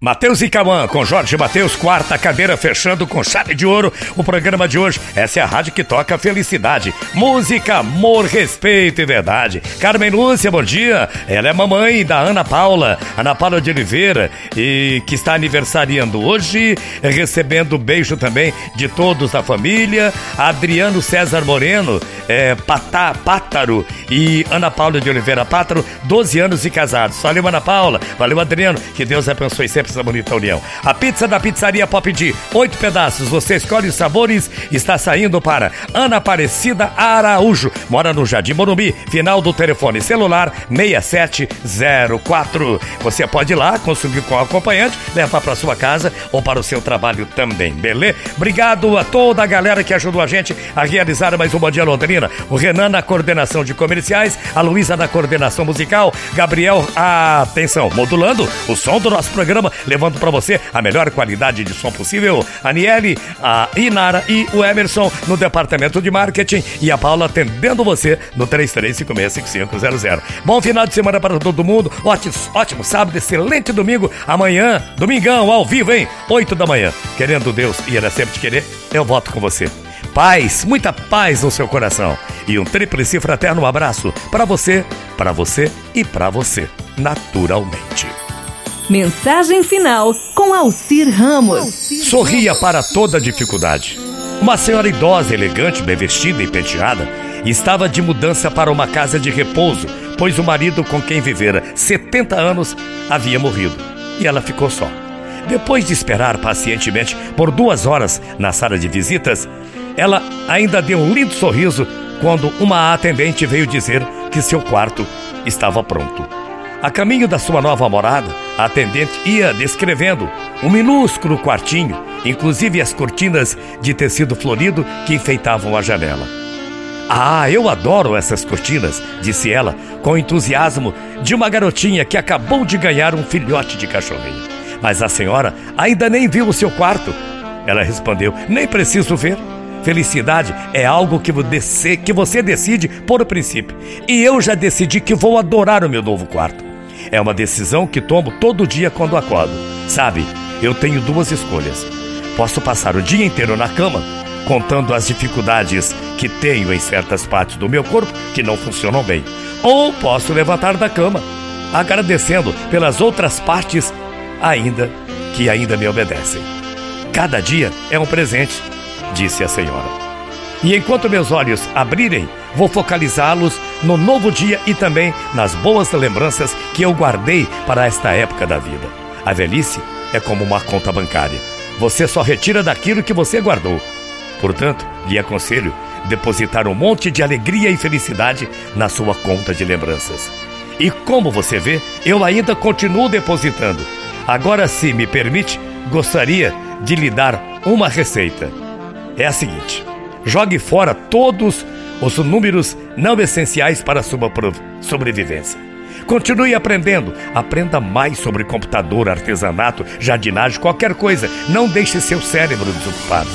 Matheus e Cauã, com Jorge Matheus, quarta cadeira fechando com chave de ouro o programa de hoje. Essa é a rádio que toca felicidade, música, amor, respeito e verdade. Carmen Lúcia, bom dia. Ela é mamãe da Ana Paula, Ana Paula de Oliveira, e que está aniversariando hoje, recebendo beijo também de todos da família. Adriano César Moreno, é, Patá, Pátaro e Ana Paula de Oliveira Pátaro, 12 anos de casados. Valeu, Ana Paula. Valeu, Adriano. Que Deus abençoe sempre essa bonita união. A pizza da pizzaria Pop D, oito pedaços, você escolhe os sabores, está saindo para Ana Aparecida Araújo, mora no Jardim Morumbi, final do telefone celular 6704. Você pode ir lá, consumir com o acompanhante, levar para sua casa ou para o seu trabalho também, beleza? Obrigado a toda a galera que ajudou a gente a realizar mais uma Dia Londrina. O Renan na coordenação de comerciais, a Luísa na coordenação musical, Gabriel, atenção, modulando o som do nosso programa, levando para você a melhor qualidade de som possível. A Niele, a Inara e o Emerson no departamento de marketing e a Paula atendendo você no 33565500. Bom final de semana para todo mundo. Ótimo, ótimo sábado, excelente domingo. Amanhã, domingão, ao vivo, hein? 8 da manhã. Querendo Deus e era sempre te querer, eu voto com você. Paz, muita paz no seu coração. E um tríplice fraterno abraço para você, para você e para você, naturalmente. Mensagem final com Alcir Ramos. Sorria para toda dificuldade. Uma senhora idosa, elegante, bem vestida e penteada, estava de mudança para uma casa de repouso, pois o marido com quem vivera 70 anos havia morrido e ela ficou só. Depois de esperar pacientemente por duas horas na sala de visitas, ela ainda deu um lindo sorriso quando uma atendente veio dizer que seu quarto estava pronto. A caminho da sua nova morada, a atendente ia descrevendo um minúsculo quartinho, inclusive as cortinas de tecido florido que enfeitavam a janela. Ah, eu adoro essas cortinas, disse ela, com entusiasmo de uma garotinha que acabou de ganhar um filhote de cachorrinho. Mas a senhora ainda nem viu o seu quarto. Ela respondeu: Nem preciso ver. Felicidade é algo que você, decide por princípio. E eu já decidi que vou adorar o meu novo quarto. É uma decisão que tomo todo dia quando acordo. Sabe, eu tenho duas escolhas. Posso passar o dia inteiro na cama, contando as dificuldades que tenho em certas partes do meu corpo que não funcionam bem. Ou posso levantar da cama, agradecendo pelas outras partes ainda que ainda me obedecem. Cada dia é um presente, disse a senhora. E enquanto meus olhos abrirem, vou focalizá-los no novo dia e também nas boas lembranças que eu guardei para esta época da vida. A velhice é como uma conta bancária. Você só retira daquilo que você guardou. Portanto, lhe aconselho depositar um monte de alegria e felicidade na sua conta de lembranças. E como você vê, eu ainda continuo depositando. Agora, se me permite, gostaria de lhe dar uma receita. É a seguinte: jogue fora todos os números não essenciais para a sua sobrevivência. Continue aprendendo. Aprenda mais sobre computador, artesanato, jardinagem, qualquer coisa. Não deixe seu cérebro desocupado.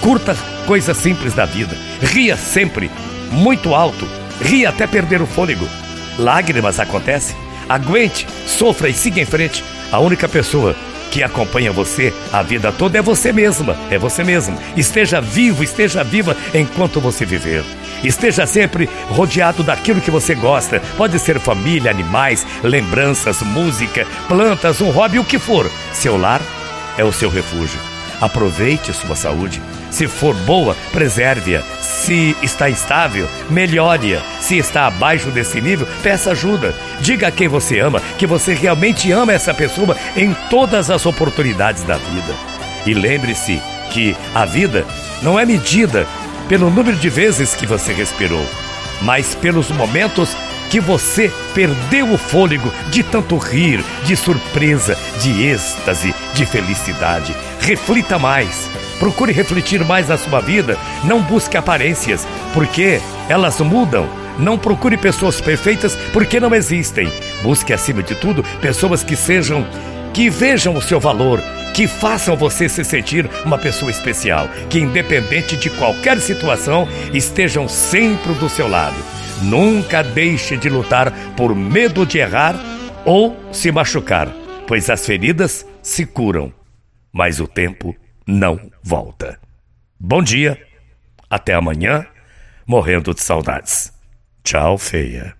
Curta coisas simples da vida. Ria sempre, muito alto. Ria até perder o fôlego. Lágrimas acontecem. Aguente, sofra e siga em frente. A única pessoa que acompanha você a vida toda é você mesma, é você mesmo. Esteja vivo, esteja viva enquanto você viver. Esteja sempre rodeado daquilo que você gosta. Pode ser família, animais, lembranças, música, plantas, um hobby, o que for. Seu lar é o seu refúgio. Aproveite sua saúde. Se for boa, preserve-a. Se está estável, melhore-a. Se está abaixo desse nível, peça ajuda. Diga a quem você ama que você realmente ama essa pessoa em todas as oportunidades da vida. E lembre-se que a vida não é medida pelo número de vezes que você respirou, mas pelos momentos que você perdeu o fôlego de tanto rir, de surpresa, de êxtase, de felicidade. Reflita mais. Procure refletir mais na sua vida. Não busque aparências, porque elas mudam. Não procure pessoas perfeitas, porque não existem. Busque, acima de tudo, pessoas que sejam, que vejam o seu valor, que façam você se sentir uma pessoa especial, que independente de qualquer situação, estejam sempre do seu lado. Nunca deixe de lutar por medo de errar ou se machucar, pois as feridas se curam, mas o tempo não volta. Bom dia, até amanhã, morrendo de saudades. Tchau, feia.